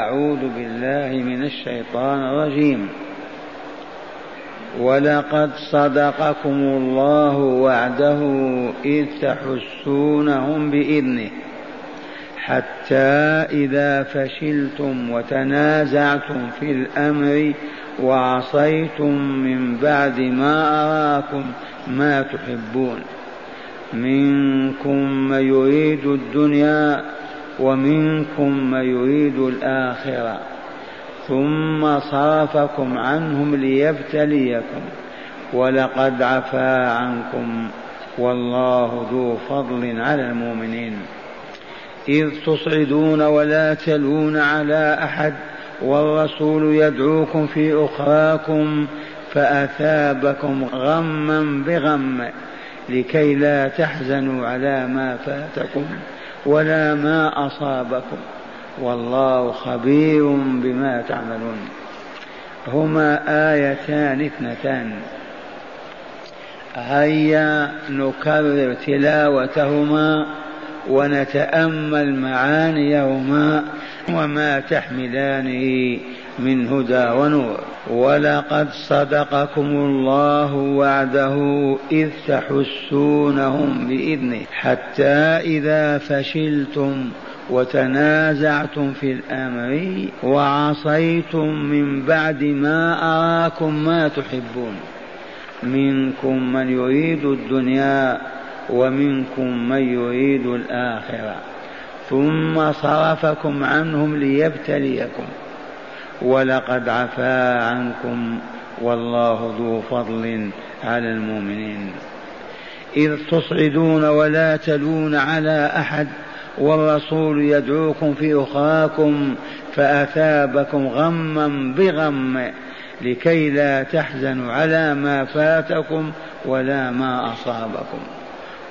أعوذ بالله من الشيطان الرجيم. ولقد صدقكم الله وعده إذ تحسونهم بإذنه. حتى إذا فشلتم وتنازعتم في الأمر وعصيتم من بعد ما أراكم ما تحبون. منكم من يريد الدنيا ومنكم من يريد الآخرة ثم صرفكم عنهم ليبتليكم ولقد عفا عنكم والله ذو فضل على المؤمنين. إذ تصعدون ولا تلون على أحد والرسول يدعوكم في أخراكم فأثابكم غما بغم لكي لا تحزنوا على ما فاتكم. ولا ما أصابكم. والله خبير بما تعملون. هما آيتان اثنتان. هيا نكرر تلاوتهما ونتأمل معانيهما وما تحملانه. من هدى ونور. ولقد صدقكم الله وعده إذ تحسونهم بإذنه. حتى إذا فشلتم وتنازعتم في الأمر وعصيتم من بعد ما أراكم ما تحبون. منكم من يريد الدنيا ومنكم من يريد الآخرة. ثم صرفكم عنهم ليبتليكم. ولقد عفا عنكم والله ذو فضل على المؤمنين. إذ تصعدون ولا تلون على أحد والرسول يدعوكم في أخراكم فأثابكم غما بغم لكي لا تحزنوا على ما فاتكم ولا ما أصابكم.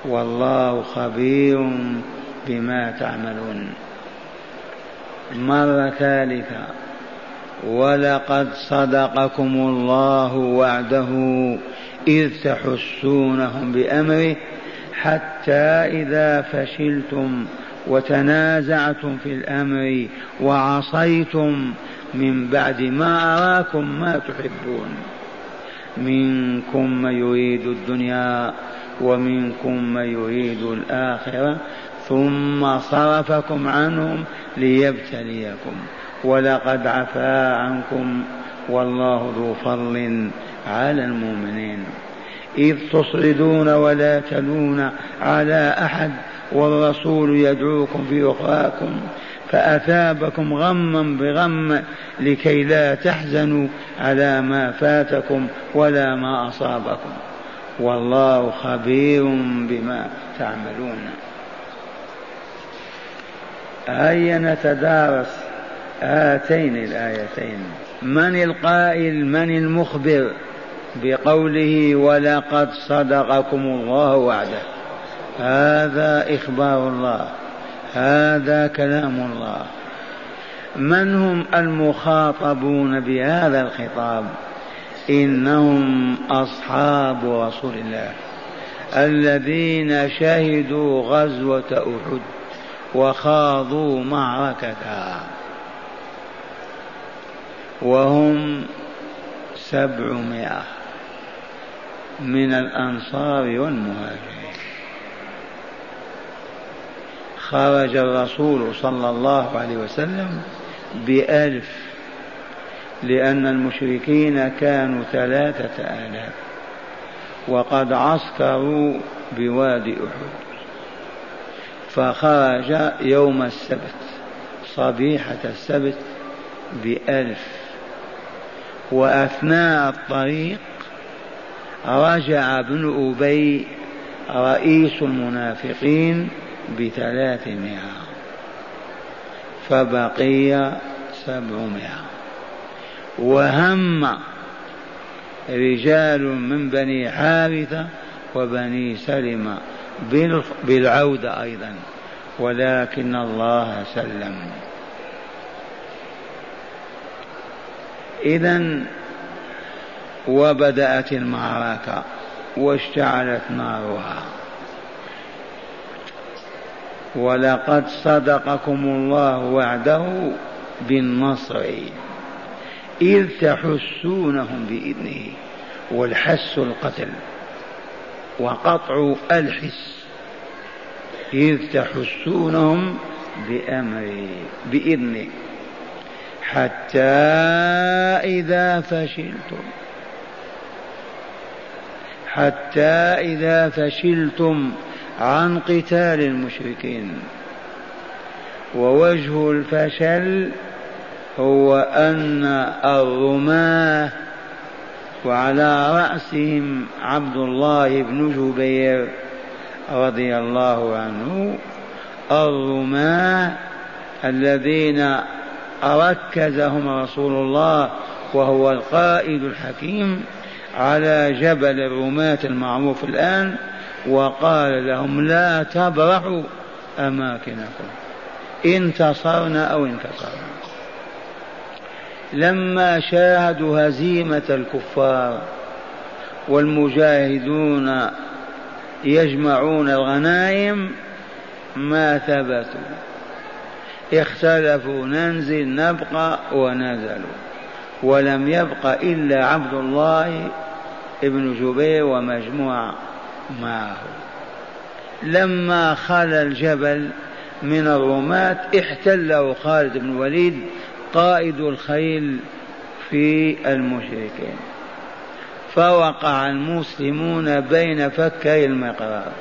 والله خبير بما تعملون. مرة ثالثة. ولقد صدقكم الله وعده إذ تحسونهم بأمره حتى إذا فشلتم وتنازعتم في الأمر وعصيتم من بعد ما أراكم ما تحبون. منكم من يريد الدنيا ومنكم من يريد الآخرة ثم صرفكم عنهم ليبتليكم. ولقد عفا عنكم والله ذو فضل على المؤمنين. إذ تصعدون ولا تلون على أحد والرسول يدعوكم في أخراكم فأثابكم غما بغم لكي لا تحزنوا على ما فاتكم ولا ما أصابكم. والله خبير بما تعملون. هيا نتدارس هاتين الآيتين. من القائل من المخبر بقوله ولقد صدقكم الله وعده هذا إخبار الله هذا كلام الله. من هم المخاطبون بهذا الخطاب؟ إنهم أصحاب رسول الله الذين شهدوا غزوة أحد وخاضوا معركتها وهم سبعمائة من الأنصار والمهاجرين. خرج الرسول صلى الله عليه وسلم بألف لأن المشركين كانوا ثلاثة آلاف وقد عسكروا بوادي أحد. فخرج يوم السبت صبيحة السبت بألف. وأثناء الطريق رجع ابن أبي رئيس المنافقين بثلاثمائة فبقي سبعمائة وهم رجال من بني حارثة وبني سلمة بالعودة أيضا ولكن الله سلم. إذا وبدأت المعركة واشتعلت نارها. ولقد صدقكم الله وعده بالنصر إذ تحسونهم بإذنه والحس القتل وقطع الحس إذ تحسونهم بأمره بإذنه. حتى إذا فشلتم. حتى إذا فشلتم عن قتال المشركين. ووجه الفشل هو أن الرماة وعلى رأسهم عبد الله بن جبير رضي الله عنه الرماة الذين ركزهم رسول الله وهو القائد الحكيم على جبل الرماة المعروف الآن وقال لهم لا تبرحوا أماكنكم انتصرنا أو انتصرنا لما شاهدوا هزيمة الكفار والمجاهدون يجمعون الغنائم ما ثبتوا. اختلفوا ننزل نبقى ونزلوا ولم يبق إلا عبد الله ابن جبير ومجموعة معه. لما خلى الجبل من الرماة احتله خالد بن الوليد قائد الخيل في المشركين. فوقع المسلمون بين فكي المقرار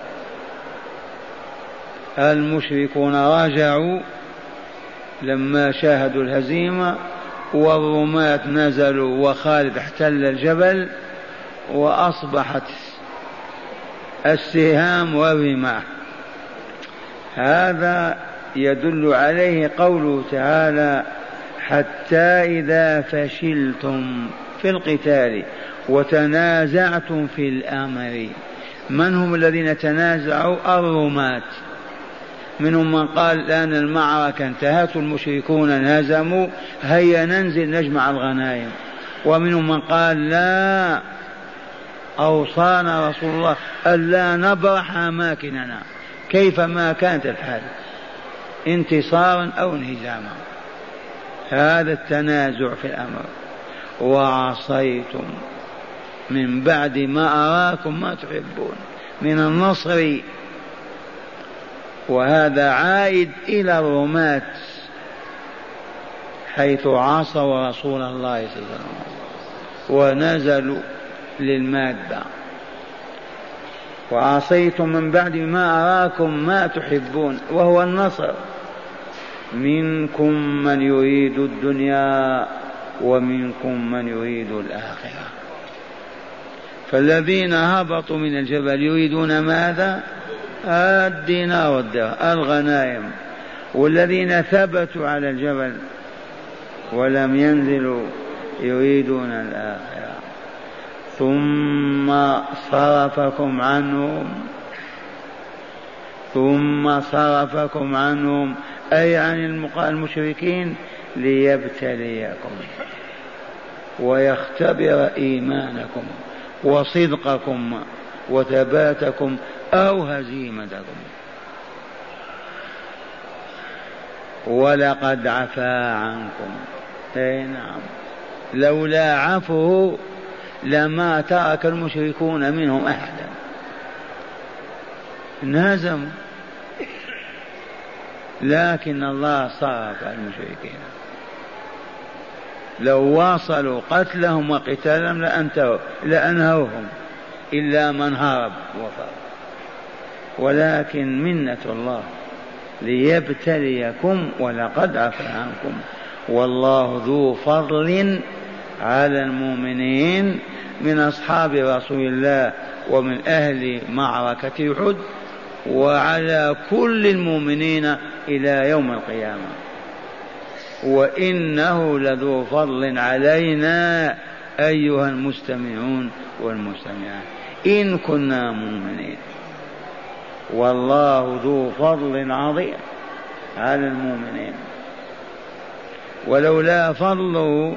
المشركون رجعوا لما شاهدوا الهزيمة والرماة نزلوا وخالد احتل الجبل وأصبحت السهام والرماح هذا يدل عليه قوله تعالى حتى إذا فشلتم في القتال وتنازعتم في الأمر. من هم الذين تنازعوا؟ الرماة. منهم من قال الآن المعركة انتهت المشركون انهزموا هيا ننزل نجمع الغنائم. ومنهم من قال لا أوصانا رسول الله ألا نبرح أماكننا. كيفما كانت الحال؟ انتصارا أو انهزاما. هذا التنازع في الأمر. وعصيتم من بعد ما أراكم ما تحبون. من النصر وهذا عائد إلى الرماة حيث عصوا رسول الله صلى الله عليه وسلم. ونزلوا للمادة. وعصيتم من بعد ما أراكم ما تحبون وهو النصر. منكم من يريد الدنيا ومنكم من يريد الآخرة. فالذين هبطوا من الجبل يريدون ماذا؟ الدينار والدرهم الغنائم والذين ثبتوا على الجبل ولم ينزلوا يريدون الآخرة. ثم صرفكم عنهم ثم صرفكم عنهم أي عن المشركين ليبتليكم ويختبر إيمانكم وصدقكم وثباتكم أو هزيمتكم. ولقد عفا عنكم. إي نعم. لولا عفوه لما ترك المشركون منهم أحدا. انهزموا لكن الله صرف المشركين. لو واصلوا قتلهم وقتالهم لأنتهوا لأنهوهم. إلا من هرب وفر ولكن منة الله ليبتليكم ولقد عفى عنكم. والله ذو فضل على المؤمنين من أصحاب رسول الله ومن أهل معركة أحد وعلى كل المؤمنين إلى يوم القيامة. وإنه لذو فضل علينا أيها المستمعون والمستمعات. إن كنا مؤمنين. والله ذو فضل عظيم على المؤمنين. ولولا فضله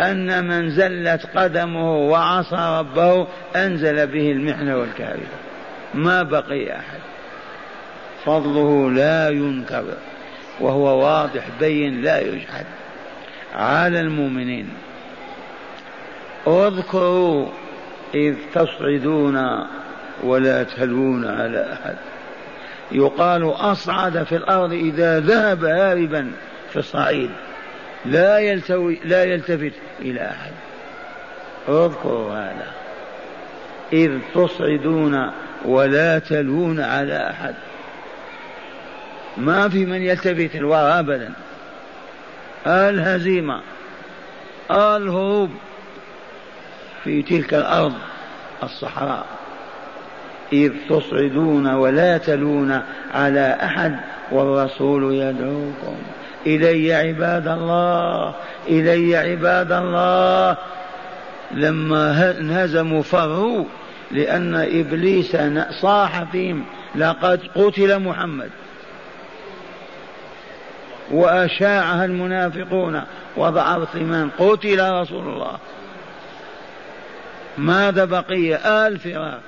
أن من زلت قدمه وعصى ربه أنزل به المحنة والكارثة ما بقي أحد. فضله لا ينكر وهو واضح بين لا يجحد. على المؤمنين. اذكروا إذ تصعدون ولا تلوون على أحد. يقال أصعد في الأرض إذا ذهب هاربا في الصعيد. لا يلتوي لا يلتفت إلى أحد. اذكروا هذا. إذ تصعدون ولا تلوون على أحد. ما في من يلتفت الوراء أبدا. الهزيمة الهروب في تلك الأرض الصحراء. إذ تصعدون ولا تلون على أحد والرسول يدعوكم. إلي عباد الله إلي عباد الله. لما انهزموا فروا لأن إبليس صاح فيهم لقد قتل محمد. وأشاعها المنافقون وضعف الإيمان قتل رسول الله. ماذا بقي؟ آل فرار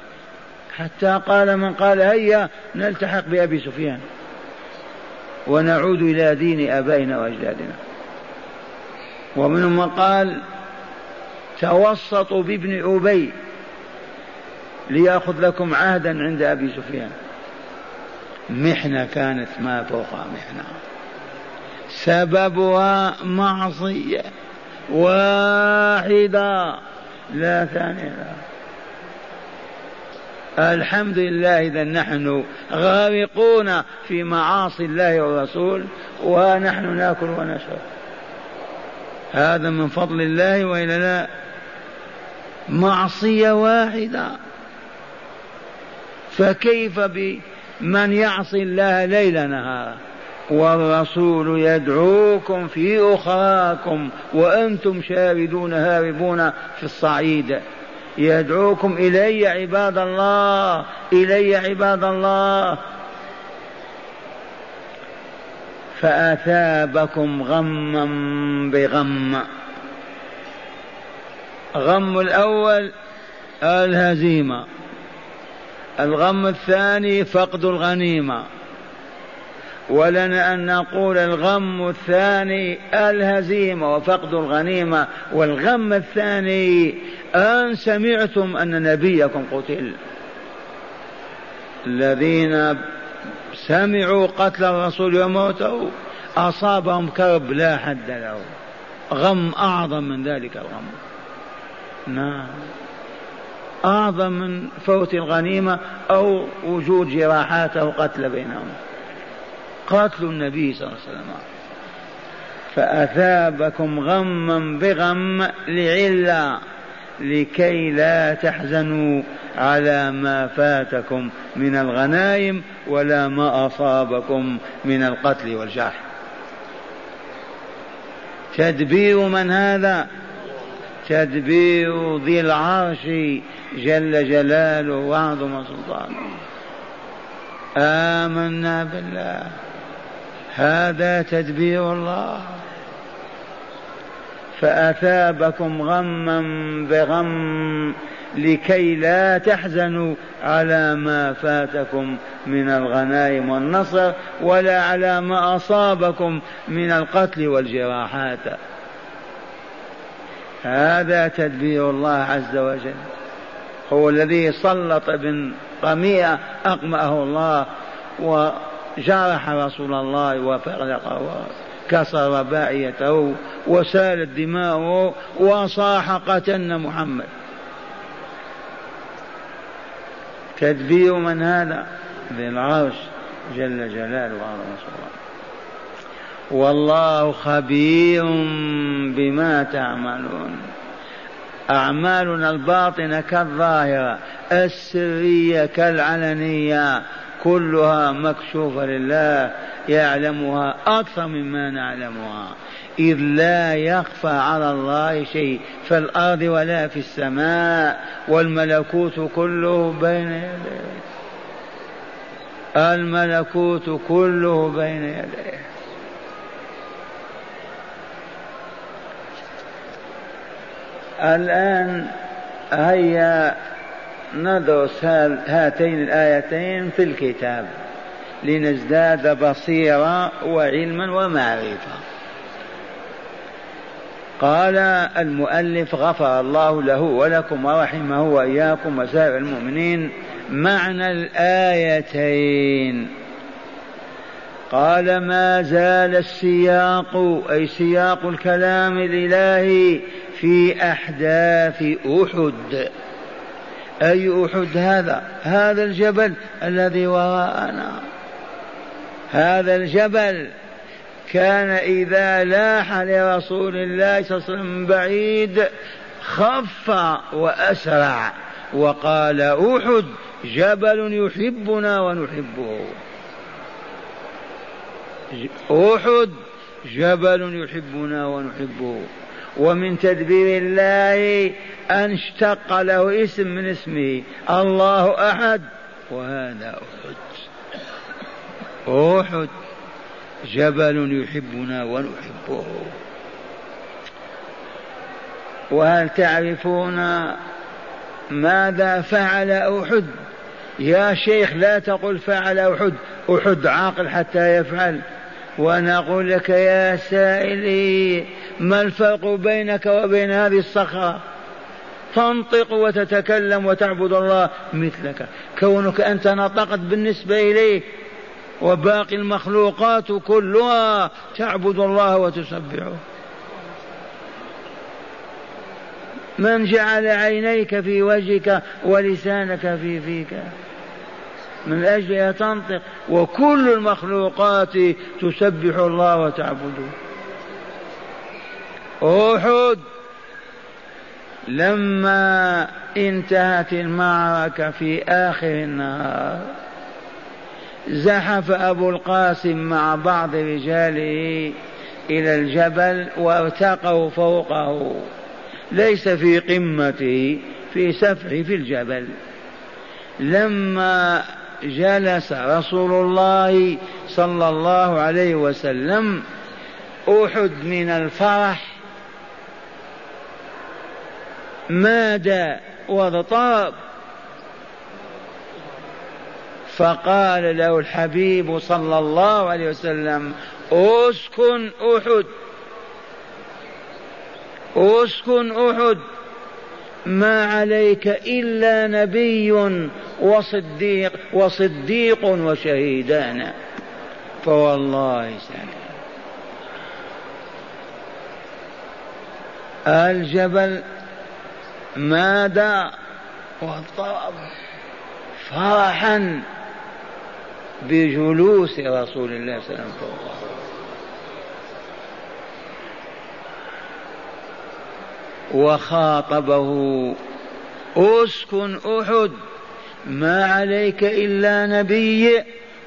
حتى قال من قال هيا نلتحق بأبي سفيان. ونعود إلى دين آبائنا وأجدادنا. ومنهم من قال توسطوا بابن أبي ليأخذ لكم عهدا عند أبي سفيان. محنة كانت ما فوقها محنة. سببها معصية واحدة لا ثانية. لها الحمد لله إذا نحن غارقون في معاصي الله والرسول ونحن ناكل ونشرب. هذا من فضل الله وإلا لا. معصية واحدة. فكيف بمن يعصي الله ليل نهارا والرسول يدعوكم في أخراكم وأنتم شاردون هاربون في الصعيد. يدعوكم إلي عباد الله إلي عباد الله. فأثابكم غما بغم غم الأول الهزيمة. الغم الثاني فقد الغنيمة. ولنا أن نقول الغم الثاني الهزيمة وفقد الغنيمة والغم الثاني أن سمعتم أن نبيكم قتل. الذين سمعوا قتل الرسول وموته أصابهم كرب لا حد له. غم أعظم من ذلك الغم. نعم أعظم من فوت الغنيمة أو وجود جراحات أو قتل بينهم. قتل النبي صلى الله عليه وسلم. فأثابكم غما بغم لعلة لكي لا تحزنوا على ما فاتكم من الغنائم ولا ما أصابكم من القتل والجرح. تدبير من هذا؟ تدبير ذي العرش جل جلاله وعظم سلطانه. آمنا بالله. هذا تدبير الله. فأثابكم غما بغم لكي لا تحزنوا على ما فاتكم من الغنائم والنصر ولا على ما أصابكم من القتل والجراحات. هذا تدبير الله عز وجل. هو الذي سلط ابن قمية أقمأه الله وجرح رسول الله وفرقه وكسر باعيته وسالت دماؤه وصاح قتلنا محمد. تدبير من هذا؟ ذي العرش جل جلاله وعظم الله. والله خبير بما تعملون. أعمالنا الباطنة كالظاهرة السرية كالعلنية كلها مكشوفة لله يعلمها أكثر مما نعلمها. إذ لا يخفى على الله شيء في الأرض ولا في السماء والملكوت كله بين يديه. الملكوت كله بين يديه. الآن هيا ندرس هاتين الآيتين في الكتاب لنزداد بصيرة وعلما ومعرفة. قال المؤلف غفر الله له ولكم ورحمه وإياكم وسائر المؤمنين معنى الآيتين. قال ما زال السياق أي سياق الكلام الإلهي في أحداث أحد. أي أحد هذا؟ هذا الجبل الذي وراءنا. هذا الجبل كان إذا لاح لرسول الله صلى الله عليه وسلم بعيد خف وأسرع وقال أحد جبل يحبنا ونحبه. أحد جبل يحبنا ونحبه. ومن تدبير الله أن اشتق له اسم من اسمه. الله أحد. وهذا أحد. أحد. جبل يحبنا ونحبه. وهل تعرفون ماذا فعل أحد؟ يا شيخ لا تقل فعل أحد. أحد عاقل حتى يفعل. وأنا أقول لك يا سائلي ما الفرق بينك وبين هذه الصخرة؟ تنطق وتتكلم وتعبد الله مثلك. كونك أنت نطقت بالنسبة إليه وباقي المخلوقات كلها تعبد الله وتسبحه. من جعل عينيك في وجهك ولسانك في فيك. من أجلها تنطق وكل المخلوقات تسبح الله وتعبده. أحد لما انتهت المعركة في آخر النهار زحف أبو القاسم مع بعض رجاله إلى الجبل وارتقوا فوقه. ليس في قمته في سفحه في الجبل. لما جلس رسول الله صلى الله عليه وسلم أحد من الفرح. ماد واضطرب فقال له الحبيب صلى الله عليه وسلم أسكن أحد. أسكن أحد. ما عليك إلا نبي وصديق وصديق وشهيدان. فوالله سلام الجبل ماد واضطرب فرحا بجلوس رسول الله صلى الله عليه وسلم. وخاطبه. أسكن أحد ما عليك إلا نبي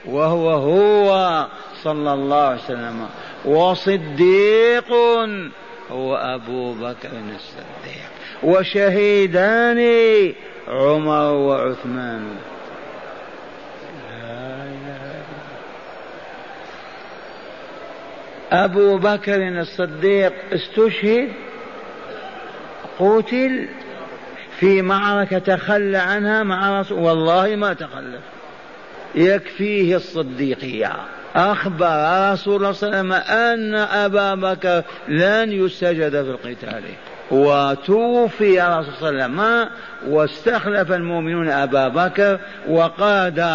وهو هو صلى الله عليه وسلم. وصديق هو أبو بكر الصديق. وشهيدان عمر وعثمان. أبو بكر الصديق استشهد. قتل في معركة تخلى عنها مع رسول والله ما تخلف. يكفيه الصديقية. أخبر رسول الله صلى الله عليه وسلم أن أبا بكر لن يستجد في القتال. وتوفي رسول الله صلى الله عليه وسلم واستخلف المؤمنون أبا بكر وقاد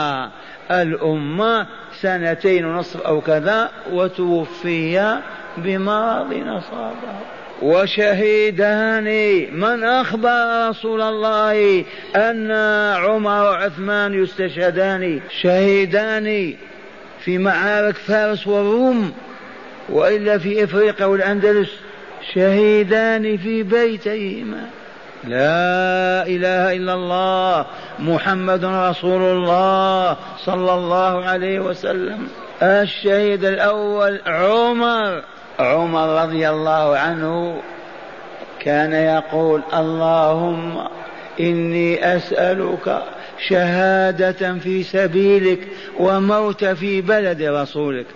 الأمة سنتين ونصف أو كذا وتوفي بمرض أصابه. وشهيدان من أخبر رسول الله أن عمر وعثمان يستشهدان. شهيدان في معارك فارس والروم وإلا في إفريقيا والأندلس. شهيدان في بيتيهما لا إله إلا الله محمد رسول الله صلى الله عليه وسلم. الشهيد الأول عمر. عمر رضي الله عنه كان يقول اللهم إني أسألك شهادة في سبيلك وموت في بلد رسولك.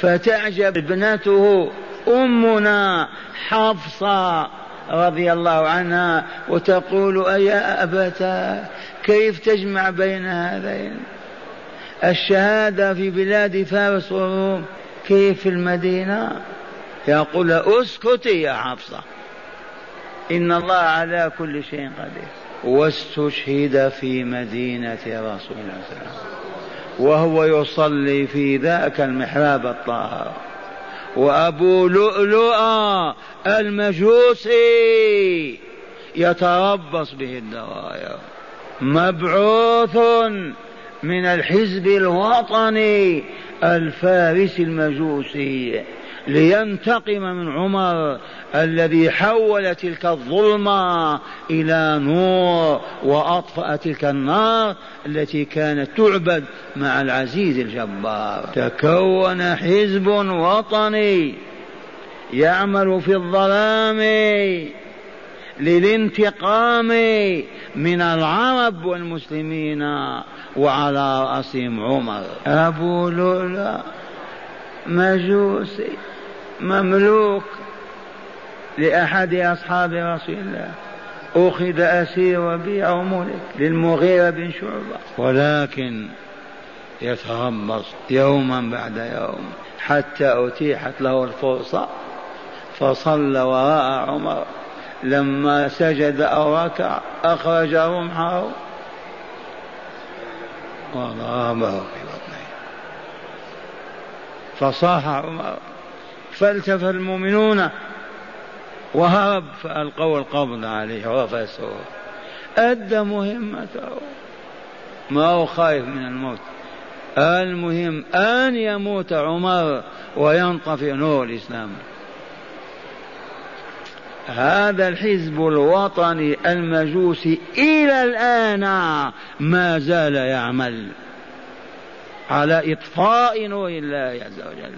فتعجب ابنته أمنا حفصة رضي الله عنها وتقول أيا أبتا كيف تجمع بين هذين؟ الشهادة في بلاد فارس والروم كيف المدينة؟ يقول اسكتي يا حفصة. إن الله على كل شيء قدير. واستشهد في مدينة رسول الله صلى الله عليه وسلم. وهو يصلي في ذاك المحراب الطاهر. وأبو لؤلؤة المجوسي يتربص به الدوايا مبعوث من الحزب الوطني الفارس المجوسي لينتقم من عمر الذي حول تلك الظلمة إلى نور وأطفأ تلك النار التي كانت تعبد مع العزيز الجبار. تكون حزب وطني يعمل في الظلام. للانتقام من العرب والمسلمين وعلى رأسهم عمر. أبو لولا مجوسي مملوك لأحد أصحاب رسول الله. أخذ أسير وبيع وملك للمغيرة بن شعبة. ولكن يتربص يوما بعد يوم حتى أتيحت له الفرصة فصلى وراء عمر. لما سجد أو ركع أخرج رمحه وضربه في بطنه فصاح عمر. فالتف المؤمنون وهرب فألقوا القبض عليه وفسوه أدى مهمته. ما هو خايف من الموت. المهم أن يموت عمر وينطفئ نور الإسلام. هذا الحزب الوطني المجوسي إلى الآن ما زال يعمل على إطفاء نور الله عز وجل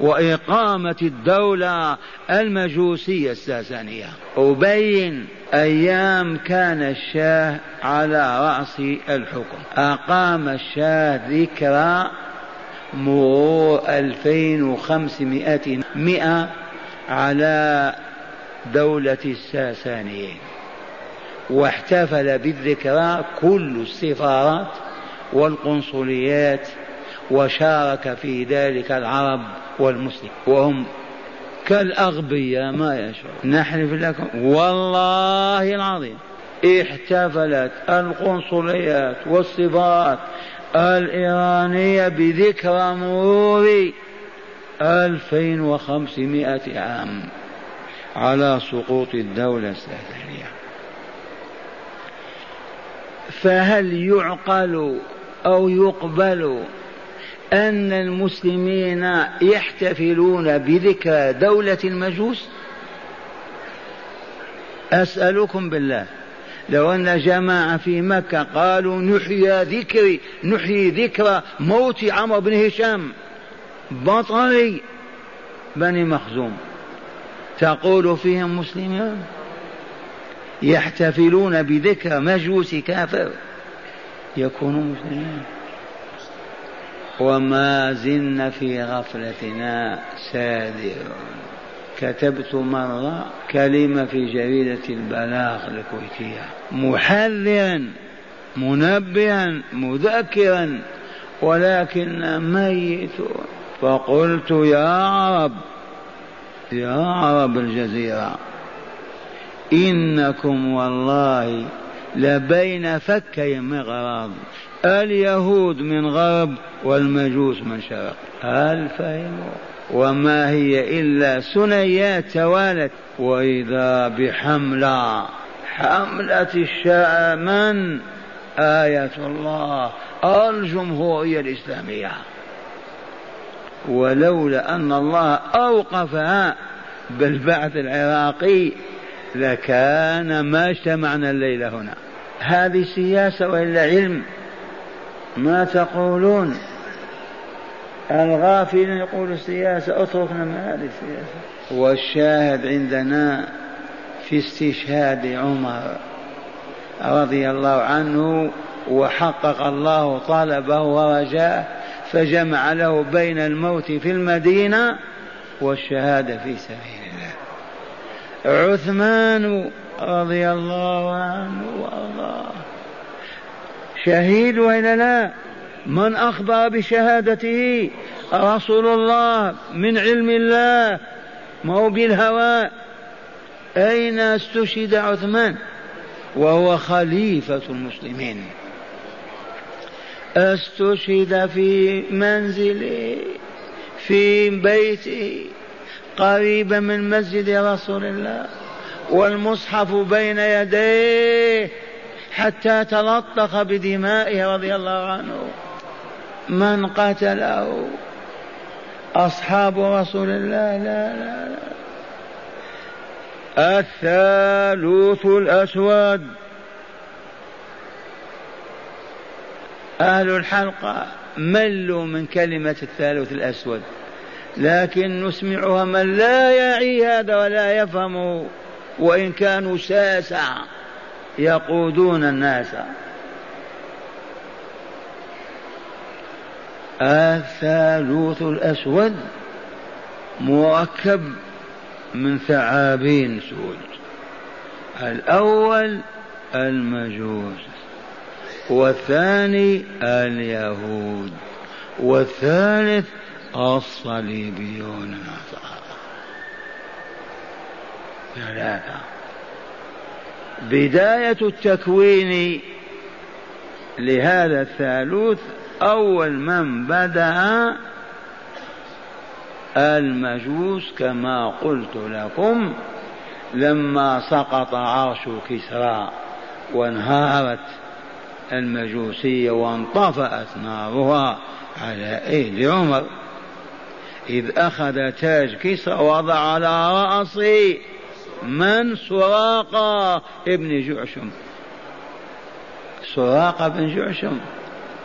وإقامة الدولة المجوسية الساسانية. أبين أيام كان الشاه على رأس الحكم. أقام الشاه ذكرى مرور 2500 مئة على دولة الساسانيين. واحتفل بالذكرى كل السفارات والقنصليات وشارك في ذلك العرب والمسلم. وهم كالأغبياء ما يشعر. نحلف لكم والله العظيم. احتفلت القنصليات والسفارات الإيرانية بذكرى مرور 2500 عام. على سقوط الدولة الساسانية فهل يعقل أو يقبل أن المسلمين يحتفلون بذكرى دولة المجوس؟ أسألكم بالله لو أن جماعة في مكة قالوا نحيي ذكري نحيي ذكرى موت عمرو بن هشام بطل بني مخزوم. تقول فيهم مسلمون يحتفلون بذكرى مجوس كافر يكونوا مسلمين. وما زلنا في غفلتنا سادرون كتبت مرة كلمة في جريدة البلاغ الكويتية. محذرا منبها مذكرا ولكن ميتون فقلت يا عرب يا عرب الجزيرة إنكم والله لبين فكي مغراض اليهود من غرب والمجوس من شرق. هل فهموا؟ وما هي إلا سنيات توالت وإذا بحملة حملة الشاء من آية الله الجمهورية الإسلامية. ولولا أن الله أوقفها بالبعث العراقي لكان ما اجتمعنا الليلة هنا. هذه سياسة وإلا علم؟ ما تقولون؟ الغافلين يقول السياسة اتركنا من هذه السياسة. والشاهد عندنا في استشهاد عمر رضي الله عنه وحقق الله طلبه ورجاه فجمع له بين الموت في المدينة والشهادة في سبيل الله. عثمان رضي الله عنه وأرضاه. شهيد وإلا لا؟ من أخبر بشهادته؟ رسول الله من علم الله. ما هو بالهواء أين استشهد عثمان؟ وهو خليفة المسلمين. أستشهد في منزله في بيته قريبا من مسجد رسول الله والمصحف بين يديه حتى تلطخ بدمائه رضي الله عنه. من قتله؟ أصحاب رسول الله لا لا لا. الثالوث الأسود. أهل الحلقة ملوا من كلمة الثالوث الأسود لكن نسمعها من لا يعي هذا ولا يفهمه وإن كانوا ساسا يقودون الناس. الثالوث الأسود مركب من ثعابين سود الأول المجوس. والثاني اليهود والثالث الصليبيون ثلاثة. بداية التكوين لهذا الثالوث أول من بدأ المجوس كما قلت لكم لما سقط عرش كسرى وانهارت المجوسية وانطفأت نارها على أيدي عمر. إذ أخذ تاج كسرى وضع على رأسه من؟ سراقة ابن جعشم. سراقة بن جعشم.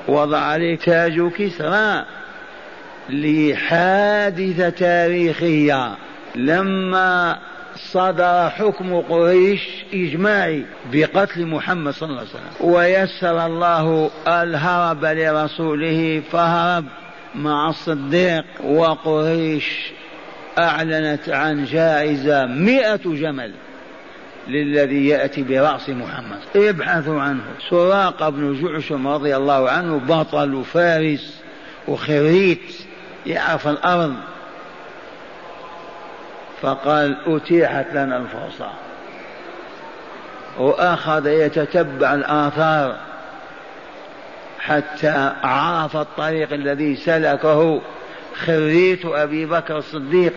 وضع عليه تاج كسرى لحادثة تاريخية لما صدر حكم قريش إجماعي بقتل محمد صلى الله عليه وسلم. ويسر الله الهرب لرسوله فهرب مع الصديق وقريش أعلنت عن جائزة مئة جمل للذي يأتي برأس محمد. ابحثوا عنه. سراق بن جعشم رضي الله عنه بطل فارس وخريت يعرف الأرض. فقال أتيحت لنا الفرصة. وأخذ يتتبع الآثار حتى عرف الطريق الذي سلكه خريت أبي بكر الصديق.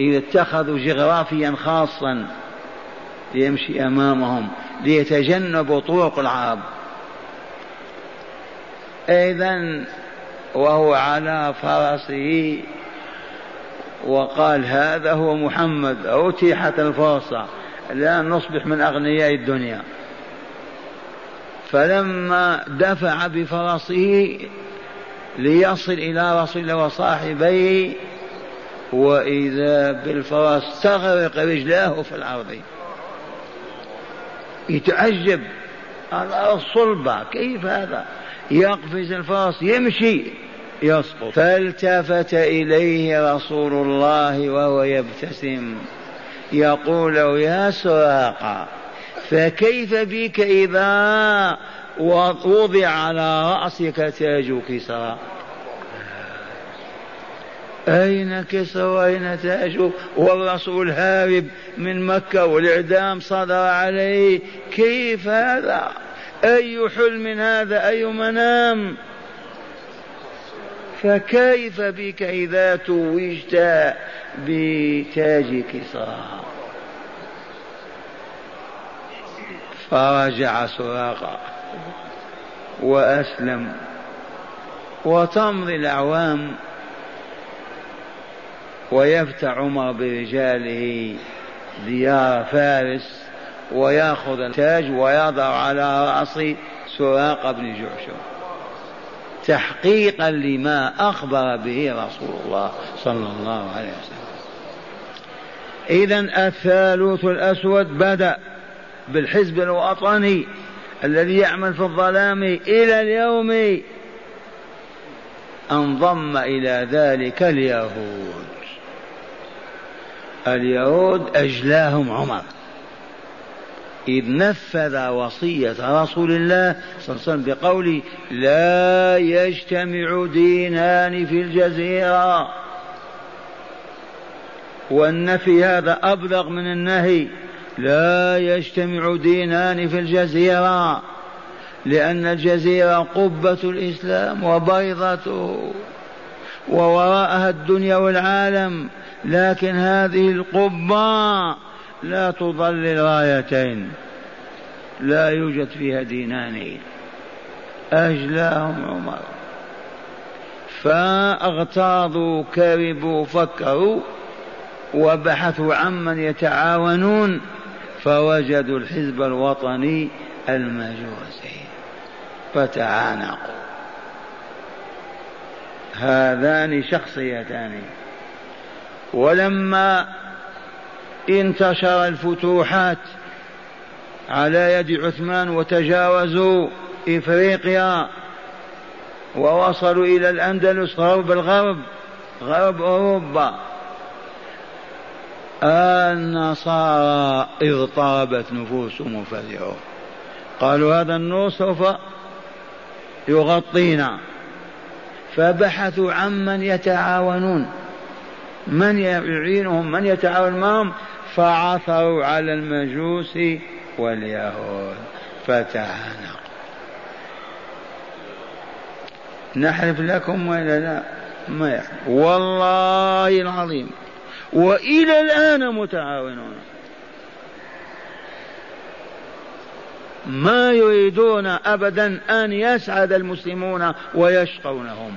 إذا اتخذوا جغرافيا خاصا يمشي أمامهم ليتجنبوا طرق العرب. إذا وهو على فرسه وقال هذا هو محمد أتيحت الفرصة لا نصبح من أغنياء الدنيا. فلما دفع بفرسه ليصل إلى رسول الله وصاحبيه وإذا بالفرس تغرق رجلاه في الأرض. يتعجب. الأرض صلبة كيف هذا؟ يقفز الفرس يمشي. يسقط. فالتفت إليه رسول الله وهو يبتسم يقول يا سراقة فكيف بك إذا وضع على رأسك تاج كسرى؟ أين كسرى وأين تاجه والرسول هارب من مكة والإعدام صدر عليه كيف هذا؟ أي حلم هذا؟ أي منام؟ فكيف بك إذا توجت بتاج كسرى؟ فرجع سراقة وأسلم وتمضي الأعوام ويفتح عمر برجاله ديار فارس ويأخذ التاج ويضع على رأس سراق بن جعشم. تحقيقا لما أخبر به رسول الله صلى الله عليه وسلم. إذا الثالوث الأسود بدأ بالحزب الوطني الذي يعمل في الظلام إلى اليوم. انضم إلى ذلك اليهود. اليهود أجلاهم عمر. إذ نفذ وصية رسول الله صلى الله عليه وسلم بقوله لا يجتمع دينان في الجزيرة. والنفي هذا أبلغ من النهي لا يجتمع دينان في الجزيرة لأن الجزيرة قبة الإسلام وبيضته ووراءها الدنيا والعالم لكن هذه القبة لا تضلل رايتين لا يوجد فيها دينان أجلاهم عمر. فأغتاظوا كربوا فكروا وبحثوا عمن يتعاونون فوجدوا الحزب الوطني المجوسي فتعانقوا. هذان شخصيتان. ولما انتشر الفتوحات على يد عثمان وتجاوزوا إفريقيا ووصلوا إلى الأندلس غرب الغرب غرب أوروبا. النصارى اضطربت نفوسهم وفزعوا قالوا هذا النور سوف يغطينا. فبحثوا عمن يتعاونون. من يعينهم؟ من يتعاون معهم؟ فعثروا على المجوس واليهود فتعانقوا. نحلف لكم ولا لا؟ ما يحلف والله العظيم. وإلى الآن متعاونون. ما يريدون أبدا أن يسعد المسلمون ويشقونهم.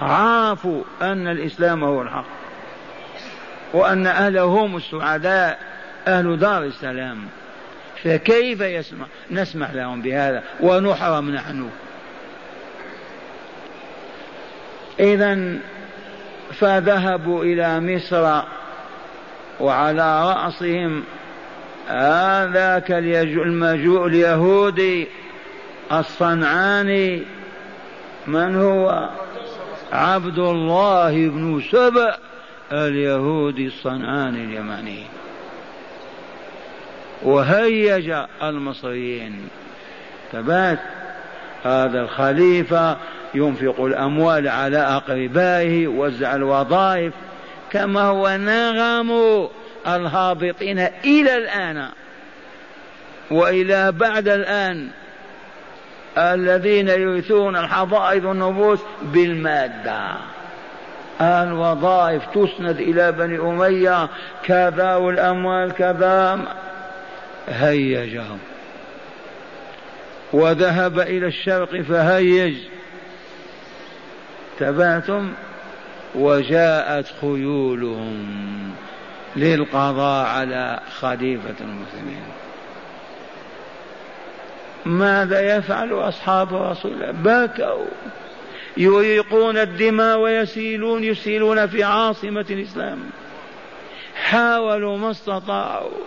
عرفوا أن الإسلام هو الحق. وأن أهله هم السعداء أهل دار السلام. فكيف يسمح نسمح لهم بهذا؟ ونحرم نحن. إذا فذهبوا إلى مصر وعلى رأسهم هذاك المجوء اليهودي الصنعاني من هو؟ عبد الله بن سبأ. اليهودي الصنعاني اليماني وهيج المصريين. ثبات هذا الخليفة ينفق الأموال على أقربائه وزع الوظائف. كما هو نغم الهابطين إلى الآن. وإلى بعد الآن. الذين يرثون الحظائظ والنفوس بالمادة. الوظائف تسند إلى بني أمية كذا والأموال كذا. هيجهم. وذهب إلى الشرق فهيج. تبعتم؟ وجاءت خيولهم للقضاء على خليفة المسلمين. ماذا يفعل أصحاب رسول الله؟ بكوا. يريقون الدماء ويسيلون يسيلون في عاصمة الإسلام. حاولوا ما استطاعوا.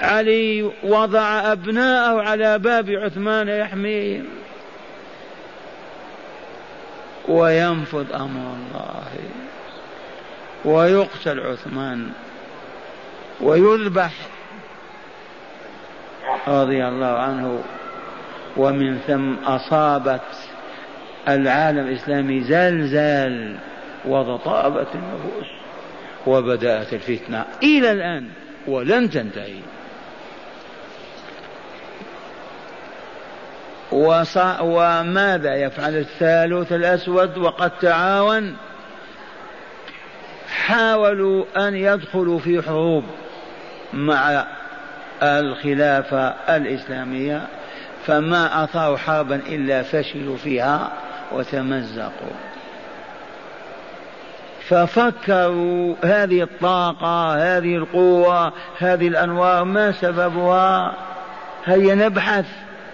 علي وضع أبناءه على باب عثمان يحميهم وينفذ أمر الله. ويقتل عثمان. ويذبح. رضي الله عنه. ومن ثم أصابت العالم الإسلامي زلزال وضطابت النفوس وبدأت الفتنة إلى الآن ولن تنتهي. وماذا يفعل الثالث الأسود؟ وقد تعاون. حاولوا أن يدخلوا في حروب مع الخلافة الإسلامية فما أثاروا حربا إلا فشلوا فيها. وتمزقوا. ففكروا هذه الطاقة هذه القوة هذه الأنوار ما سببها؟ هيا نبحث.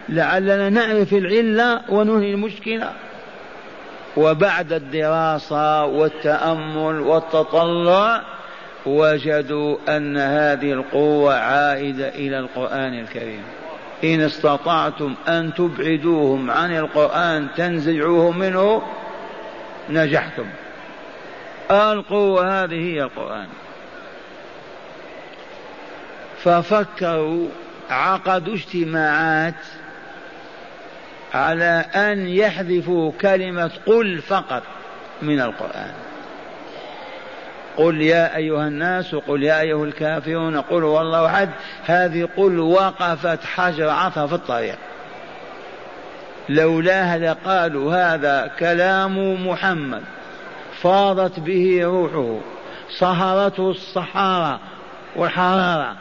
لعلنا نعرف العلة وننهي المشكلة. وبعد الدراسة والتأمل والتطلع وجدوا أن هذه القوة عائدة إلى القرآن الكريم. إن استطعتم أن تبعدوهم عن القرآن تنزعوهم منه نجحتم. القوة هذه هي القرآن. ففكروا عقدوا اجتماعات على أن يحذفوا كلمة قل فقط من القرآن. قل يا أيها الناس قل يا أيها الكافرون قل والله أحد. هذه قل وقفت حجر عثر في الطريق. لولاها لقالوا هذا كلام محمد. فاضت به روحه صهرته الصحارى والحرارة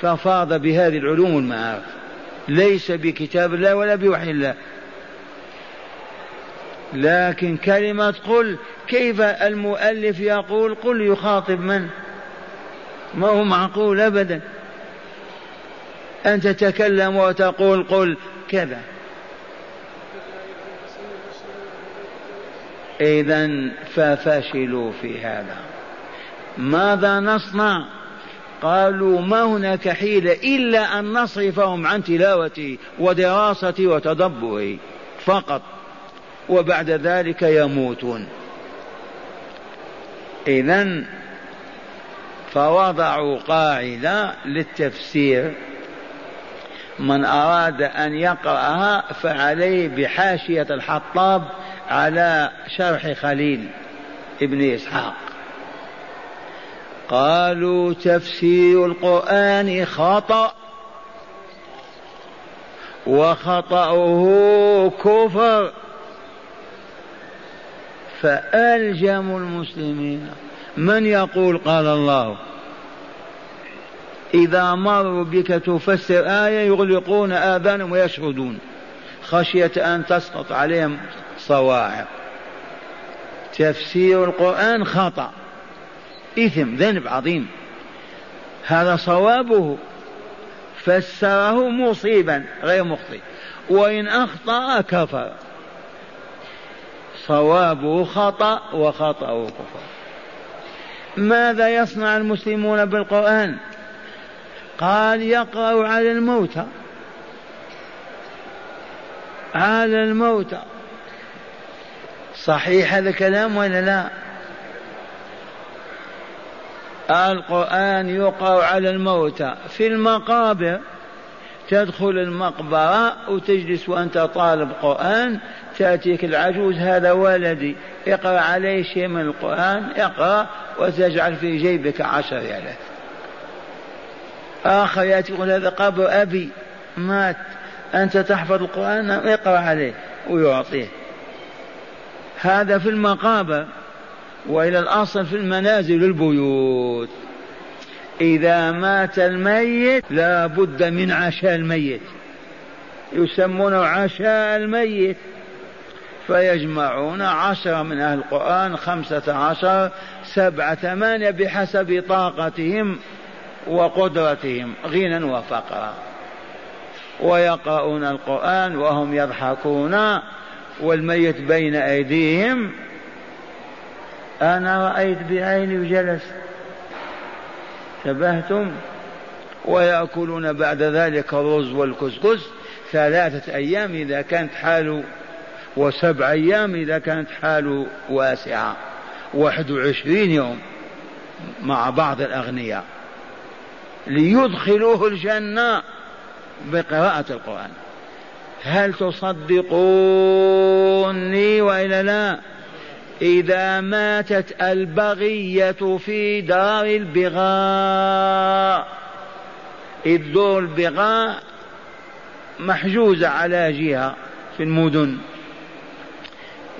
ففاض بهذه العلوم والمعارف ليس بكتاب الله ولا بوحي الله. لكن كلمة قل كيف المؤلف يقول قل يخاطب من؟ ما هو معقول أبدا. أن تتكلم وتقول قل كذا. إذا ففشلوا في هذا. ماذا نصنع؟ قالوا ما هناك حيلة إلا أن نصرفهم عن تلاوته ودراسته وتدبره فقط. وبعد ذلك يموتون. إذا فوضعوا قاعدة للتفسير. من أراد أن يقرأها فعليه بحاشية الحطاب على شرح خليل ابن إسحاق. قالوا تفسير القرآن خطأ وخطأه كفر. فألجموا المسلمين. من يقول قال الله إذا مروا بك تفسر آية يغلقون آذانهم ويشهدون. خشية أن تسقط عليهم صواعق. تفسير القرآن خطأ. إثم ذنب عظيم. هذا صوابه. فسره مصيبا غير مخطئ. وإن أخطأ كفر. صوابه خطأ وخطأه كفر. ماذا يصنع المسلمون بالقرآن؟ قال يقرأ على الموتى على الموتى صحيح هذا الكلام ولا لا؟ القرآن يقرأ على الموتى في المقابر. تدخل المقبرة وتجلس وأنت طالب قرآن تأتيك العجوز هذا ولدي اقرأ عليه شيء من القرآن اقرأ وتجعل في جيبك عشر ريالات آخر يأتي يقول هذا قبر أبي مات أنت تحفظ القرآن؟ اقرأ عليه ويعطيه. هذا في المقابر وإلى الأصل في المنازل البيوت. إذا مات الميت لا بد من عشاء الميت. يسمونه عشاء الميت. فيجمعون عشرة من أهل القرآن خمسة عشر سبعة ثمانية بحسب طاقتهم وقدرتهم غنى وفقرا. ويقرؤون القرآن وهم يضحكون والميت بين أيديهم. أنا رأيت بعيني وجلس تبهتم ويأكلون بعد ذلك الرز والكسكس ثلاثة أيام إذا كانت حاله وسبع أيام إذا كانت حاله واسعة واحد وعشرين يوم مع بعض الأغنياء ليدخلوه الجنة بقراءة القرآن. هل تصدقوني وإلا لا؟ إذا ماتت البغية في دار البغاء. إذ دور البغاء محجوزة على جهة في المدن.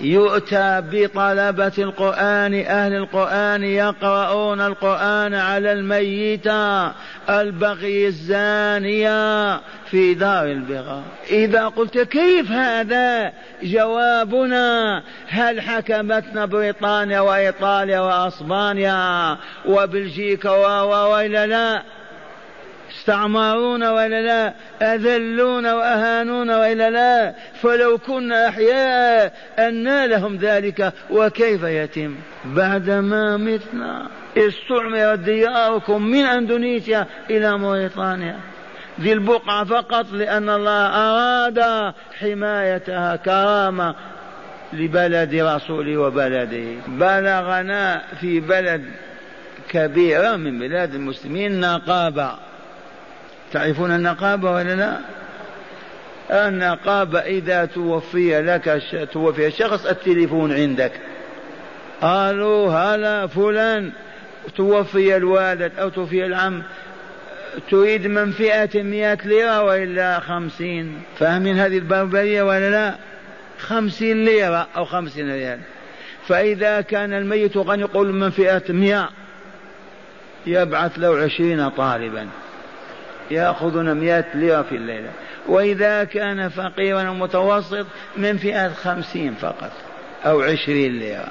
يؤتى بطلبة القرآن أهل القرآن يقرؤون القرآن على الميتة البغي الزانية في دار البغاء. إذا قلت كيف هذا؟ جوابنا هل حكمتنا بريطانيا وإيطاليا وأسبانيا وبلجيكا وإلا لا؟ استعمرونا ولا لا أذلونا وأهانونا وإلا لا. فلو كنا أحياء أنى لهم ذلك وكيف يتم؟ بعدما متنا. استعمرت دياركم من أندونيسيا إلى موريتانيا. ذي البقعة فقط لأن الله أراد حمايتها كرامة لبلد رسوله وبلده. بلغنا في بلد كبيرة من بلاد المسلمين نقابة. تعرفون النقابة ولا لا؟ النقابة إذا توفي لك توفي شخص التليفون عندك. قالوا هلا فلان توفي الوالد أو توفي العم تريد من فئة مئة ليرة وإلا خمسين؟ فاهمين هذه البربرية ولا لا؟ خمسين ليرة أو خمسين ريال. فإذا كان الميت غني يقول من فئة مئة يبعث له عشرين طالبا. يأخذون مئة ليرة في الليلة. وإذا كان فقيرا متوسط من فئة خمسين فقط أو عشرين ليرة.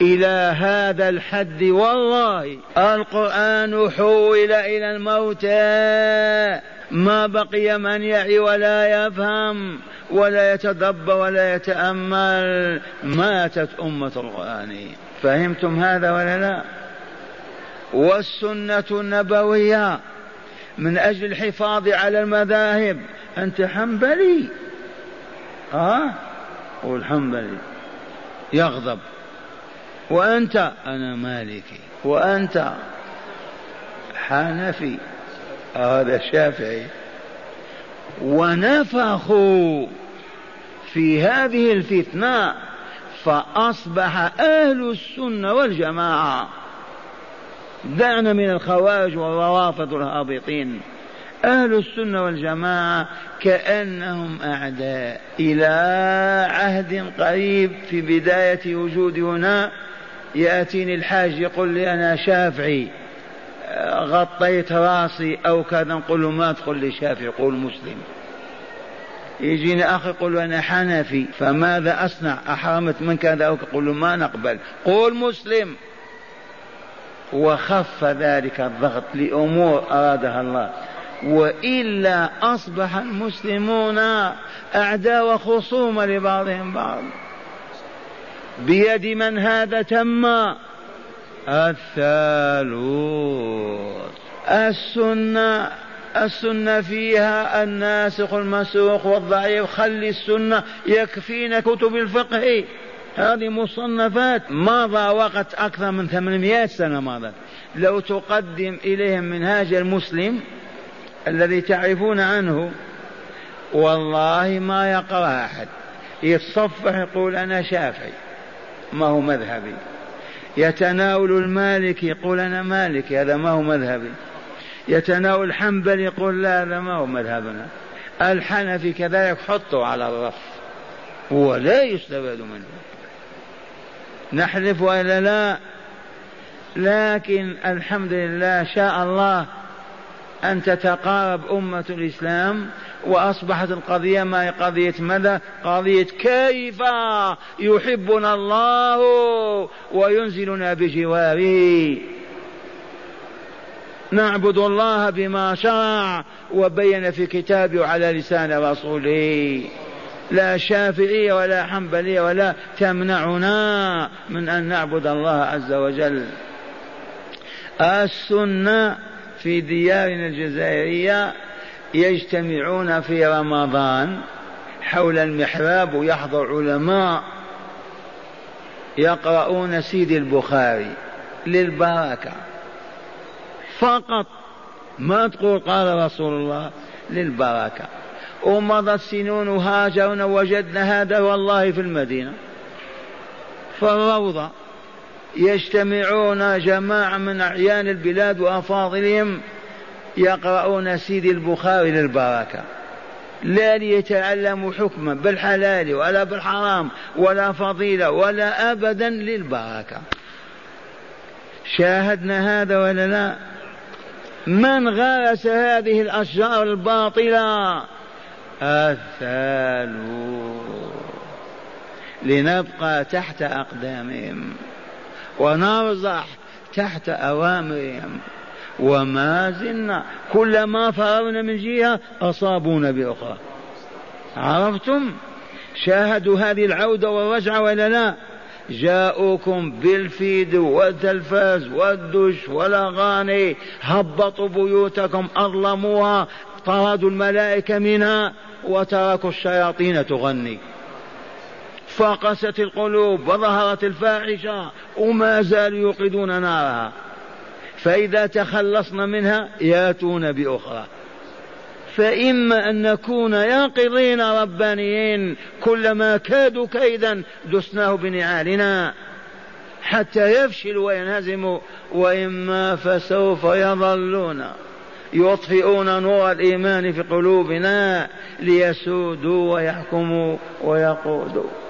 إلى هذا الحد والله القرآن حول إلى الموتى. ما بقي من يعي ولا يفهم ولا يتدبر ولا يتأمل. ماتت أمة القرآن. فهمتم هذا ولا لا؟ والسنة النبوية من أجل الحفاظ على المذاهب. أنت حنبلي. ها آه؟ والحنبلي يغضب. وأنت؟ أنا مالكي. وأنت؟ حنفي. هذا شافعي ونفخوا في هذه الفتنة فأصبح أهل السنة والجماعة. دعنا من الخوارج والروافض والهابطين أهل السنة والجماعة كأنهم أعداء إلى عهد قريب في بداية وجودي هنا. يأتيني الحاج يقول لي أنا شافعي غطيت راسي أو كذا نقول له ما تقول لي شافعي قول مسلم. يجيني أخي يقول أنا حنفي فماذا أصنع؟ أحرمت من كذا أو يقول له ما نقبل. قول مسلم. وخف ذلك الضغط لأمور أرادها الله. وإلا أصبح المسلمون أعداء وخصوم لبعضهم بعض. بيد من هذا تم؟ الثالوث. السنة السنة فيها الناسخ المسوق والضعيف. خلي السنة يكفينا كتب الفقه. هذه مصنفات مضى وقت أكثر من 800 سنة مضت. لو تقدم إليهم منهاج المسلم الذي تعرفون عنه والله ما يقرأ أحد. يتصفح يقول أنا شافعي ما هو مذهبي. يتناول المالك يقول أنا مالكي هذا ما هو مذهبي. يتناول الحنبل يقول لا هذا ما هو مذهبنا. الحنفي كذلك حطه على الرف ولا يستفاد منه. نحلف وإلا لا؟ لكن الحمد لله شاء الله أن تتقارب أمة الإسلام وأصبحت القضية ما هي قضية ماذا؟ قضية كيف يحبنا الله وينزلنا بجواره. نعبد الله بما شرع وبين في كتابه وعلى لسان رسوله. لا شافعية ولا حنبلية ولا تمنعنا من أن نعبد الله عز وجل. السنة في ديارنا الجزائرية يجتمعون في رمضان حول المحراب ويحضر علماء يقرؤون سيد البخاري للبركة. فقط ما تقول قال رسول الله للبركة. ومضت سنون وهاجرنا وجدنا هذا والله في المدينة. في الروضة يجتمعون جماعة من أعيان البلاد وأفاضلهم يقرؤون سيدي البخاري للبركة. لا ليتعلموا حكما بالحلال ولا بالحرام ولا فضيلة ولا أبدا للبركة. شاهدنا هذا ولا لا؟ من غرس هذه الأشجار الباطلة الثالوث. لنبقى تحت أقدامهم ونرزح تحت أوامرهم. وما زلنا كلما فررنا من جهة أصابونا بأخرى. عرفتم؟ شاهدوا هذه العودة والرجعة ولا لا؟ جاءوكم بالفيد والتلفاز والدش والأغاني. هبطوا بيوتكم أظلموها. طردوا الملائكة منها وتركوا الشياطين تغني. فقست القلوب وظهرت الفاحشة وما زالوا يوقدون نارها. فإذا تخلصنا منها ياتون بأخرى. فإما أن نكون ياقظين ربانيين كلما كادوا كيدا دسناه بنعالنا حتى يفشلوا وينهزموا وإما فسوف يظلون. يطفئون نور الإيمان في قلوبنا ليسودوا ويحكموا ويقودوا.